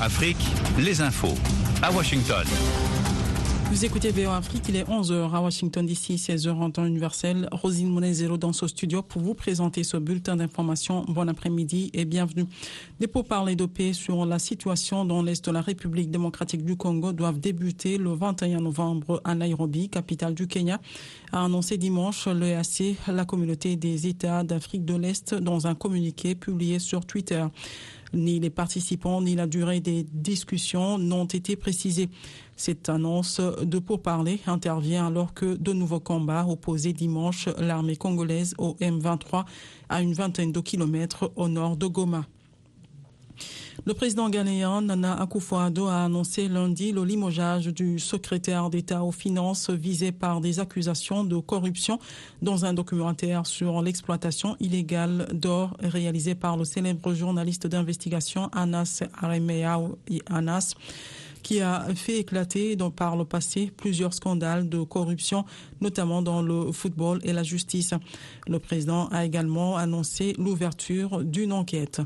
Afrique, les infos. À Washington. Vous écoutez VOA Afrique, il est 11h à Washington DC, 16h en temps universel. Rosine Monezero dans ce studio pour vous présenter ce bulletin d'information. Bon après-midi et bienvenue. Des pourparlers de paix sur la situation dans l'Est de la République démocratique du Congo doivent débuter le 21 novembre à Nairobi, capitale du Kenya, a annoncé dimanche l'EAC, la communauté des États d'Afrique de l'Est, dans un communiqué publié sur Twitter. Ni les participants ni la durée des discussions n'ont été précisés. Cette annonce de pourparlers intervient alors que de nouveaux combats opposaient dimanche l'armée congolaise au M23 à une vingtaine de kilomètres au nord de Goma. Le président ghanéen Nana Akufo-Addo a annoncé lundi le limogeage du secrétaire d'État aux finances visé par des accusations de corruption dans un documentaire sur l'exploitation illégale d'or réalisé par le célèbre journaliste d'investigation Anas Aremea Anas qui a fait éclater dans, par le passé plusieurs scandales de corruption, notamment dans le football et la justice. Le président a également annoncé l'ouverture d'une enquête.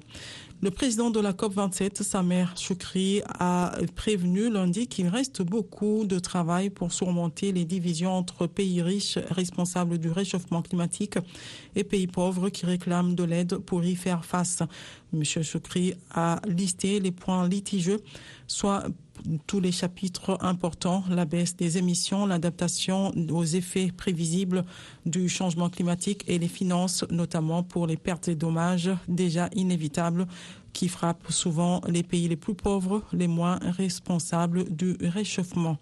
Le président de la COP27, Samer Choukri, a prévenu lundi qu'il reste beaucoup de travail pour surmonter les divisions entre pays riches responsables du réchauffement climatique et pays pauvres qui réclament de l'aide pour y faire face. Monsieur Choukri a listé les points litigieux, soit tous les chapitres importants, la baisse des émissions, l'adaptation aux effets prévisibles du changement climatique et les finances, notamment pour les pertes et dommages déjà inévitables qui frappent souvent les pays les plus pauvres, les moins responsables du réchauffement.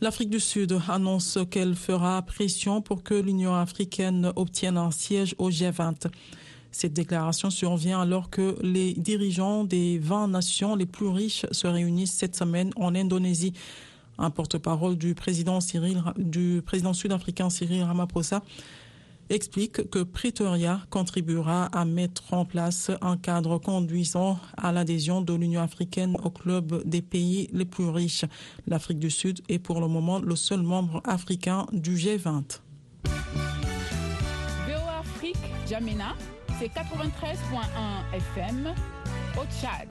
L'Afrique du Sud annonce qu'elle fera pression pour que l'Union africaine obtienne un siège au G20. Cette déclaration survient alors que les dirigeants des 20 nations les plus riches se réunissent cette semaine en Indonésie. Un porte-parole du président sud-africain Cyril Ramaphosa explique que Pretoria contribuera à mettre en place un cadre conduisant à l'adhésion de l'Union africaine au club des pays les plus riches. L'Afrique du Sud est pour le moment le seul membre africain du G20. Afrique, Jamina, c'est 93.1 FM au Tchad.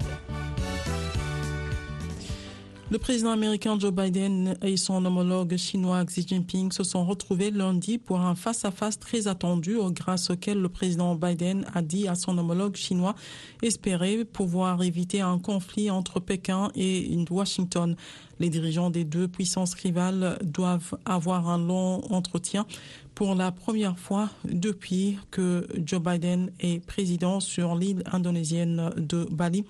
Le président américain Joe Biden et son homologue chinois Xi Jinping se sont retrouvés lundi pour un face-à-face très attendu grâce auquel le président Biden a dit à son homologue chinois espérer pouvoir éviter un conflit entre Pékin et Washington. Les dirigeants des deux puissances rivales doivent avoir un long entretien pour la première fois depuis que Joe Biden est président sur l'île indonésienne de Bali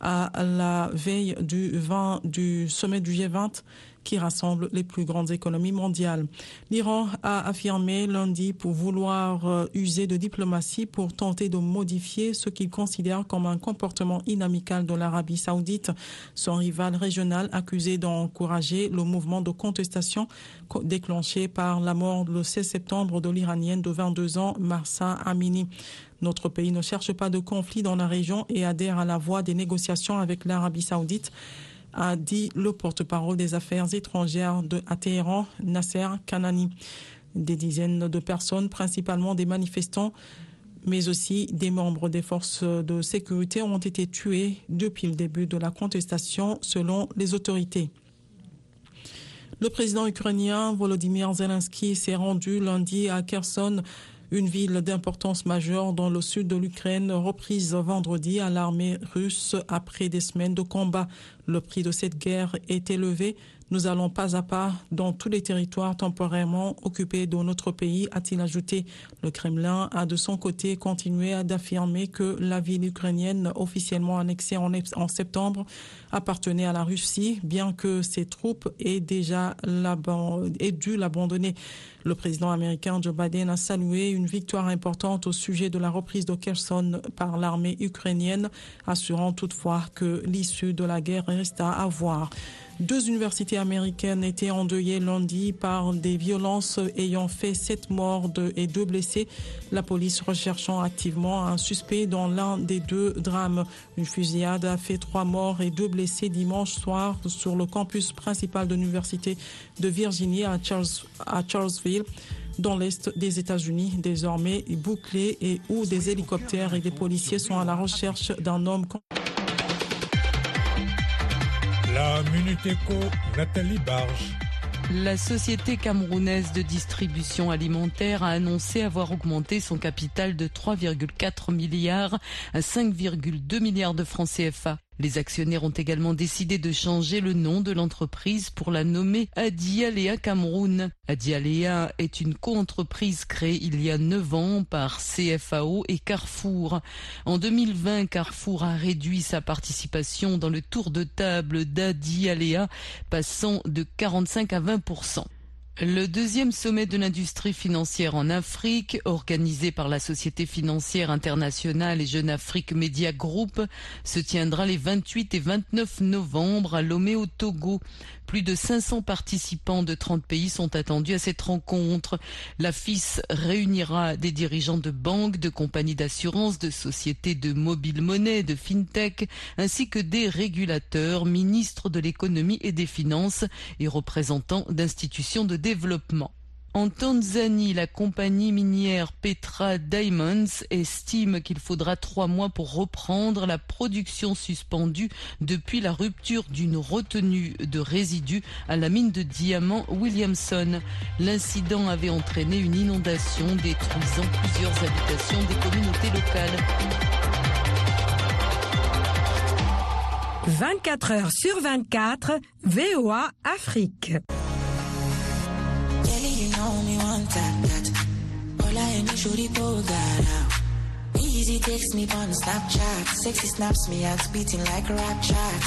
à la veille du, 20, du sommet du G20 qui rassemble les plus grandes économies mondiales. L'Iran a affirmé lundi pour vouloir euh, user de diplomatie pour tenter de modifier ce qu'il considère comme un comportement inamical de l'Arabie saoudite, son rival régional accusé d'encourager le mouvement de contestation déclenché par la mort le 16 septembre de l'Iranienne de 22 ans, Marsa Amini. Notre pays ne cherche pas de conflit dans la région et adhère à la voie des négociations avec l'Arabie saoudite a dit le porte-parole des affaires étrangères de, à Téhéran, Nasser Kanani. Des dizaines de personnes, principalement des manifestants, mais aussi des membres des forces de sécurité ont été tués depuis le début de la contestation selon les autorités. Le président ukrainien Volodymyr Zelensky s'est rendu lundi à Kherson une ville d'importance majeure dans le sud de l'Ukraine, reprise vendredi à l'armée russe après des semaines de combat. Le prix de cette guerre est élevé. Nous allons pas à pas dans tous les territoires temporairement occupés de notre pays, a-t-il ajouté. Le Kremlin a de son côté continué d'affirmer que la ville ukrainienne officiellement annexée en, septembre appartenait à la Russie, bien que ses troupes aient déjà dû l'abandonner. Le président américain Joe Biden a salué une victoire importante au sujet de la reprise de Kherson par l'armée ukrainienne, assurant toutefois que l'issue de la guerre reste à voir. Deux universités américaines étaient endeuillées lundi par des violences ayant fait sept morts et deux blessés. La police recherchant activement un suspect dans l'un des deux drames. Une fusillade a fait trois morts et deux blessés dimanche soir sur le campus principal de l'université de Virginie à, Charles, à Charlesville dans l'est des États-Unis, désormais bouclé et où des hélicoptères et des policiers sont à la recherche d'un homme. La société camerounaise de distribution alimentaire a annoncé avoir augmenté son capital de 3,4 milliards à 5,2 milliards de francs CFA. Les actionnaires ont également décidé de changer le nom de l'entreprise pour la nommer Adialea Cameroun. Adialea est une co-entreprise créée il y a 9 ans par CFAO et Carrefour. En 2020, Carrefour a réduit sa participation dans le tour de table d'Adialea, passant de 45 à 20 le deuxième sommet de l'industrie financière en Afrique, organisé par la Société financière internationale et Jeune Afrique Media Group, se tiendra les 28 et 29 novembre à Lomé au Togo. Plus de 500 participants de 30 pays sont attendus à cette rencontre. La FIS réunira des dirigeants de banques, de compagnies d'assurance, de sociétés de mobile monnaie, de fintech, ainsi que des régulateurs, ministres de l'économie et des finances et représentants d'institutions de En Tanzanie, la compagnie minière Petra Diamonds estime qu'il faudra trois mois pour reprendre la production suspendue depuis la rupture d'une retenue de résidus à la mine de diamants Williamson. L'incident avait entraîné une inondation détruisant plusieurs habitations des communautés locales. 24 heures sur 24, VOA Afrique. Know me one tap that. All I is shorty got out. Easy takes me on Snapchat. Sexy snaps me out, beating like rap chat.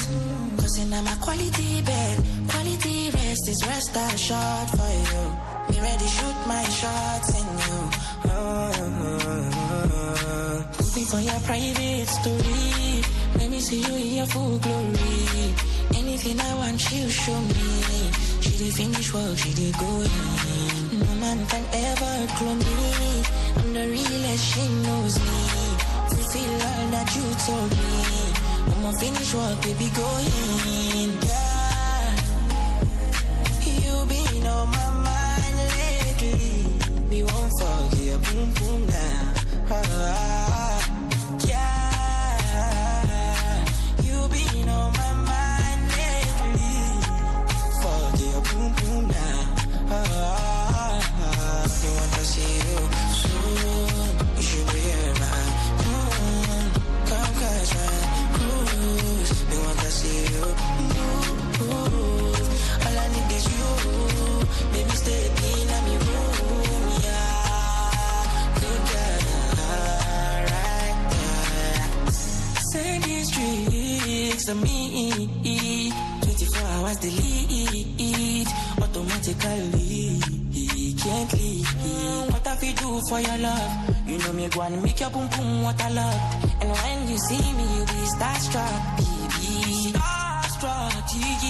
Cause in my quality bed, quality rest is rest shot for you. Me ready shoot my shots in you. Oh, Moving for your private story. Let me see you in your full glory. Anything I want, you show me. She did finish work, she did go in. Man can ever clone me. I'm the realest, she knows me. Fulfill all that you told me. I'ma finish what baby go in. Yeah. You been on my mind lately. We won't forget, boom boom now. Ah, ah, yeah. To me. 24 hours delete, automatically. Can't leave. What have you do for your love? You know me, go and make your boom boom what I love. And when you see me, you be starstruck, baby. Starstruck, yeah.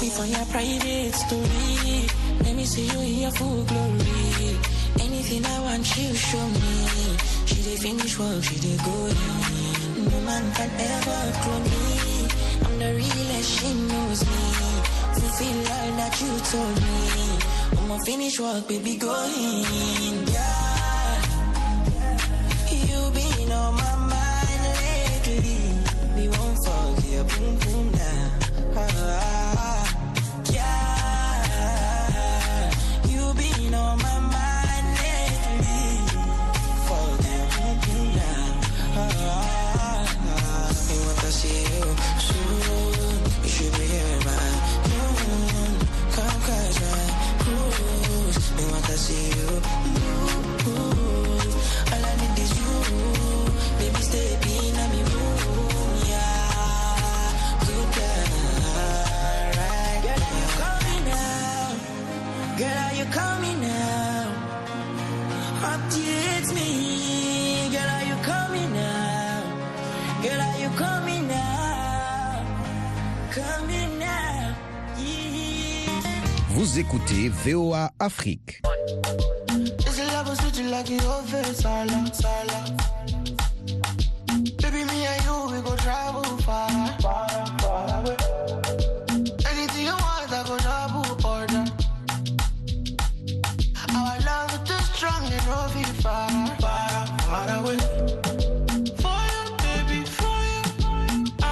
Me for your private story. Let me see you in your full glory. Anything I want, you show me. She did finish work, she did go no man can ever clone me. I'm the realest, she knows me. Fulfill all that you told me. I'ma finish work, baby, go in. Yeah. You been on my mind lately. We won't forget, boom, boom, now. Ah, ah, Vous écoutez VOA Afrique. Is it love or switch like your face? Sala, sala.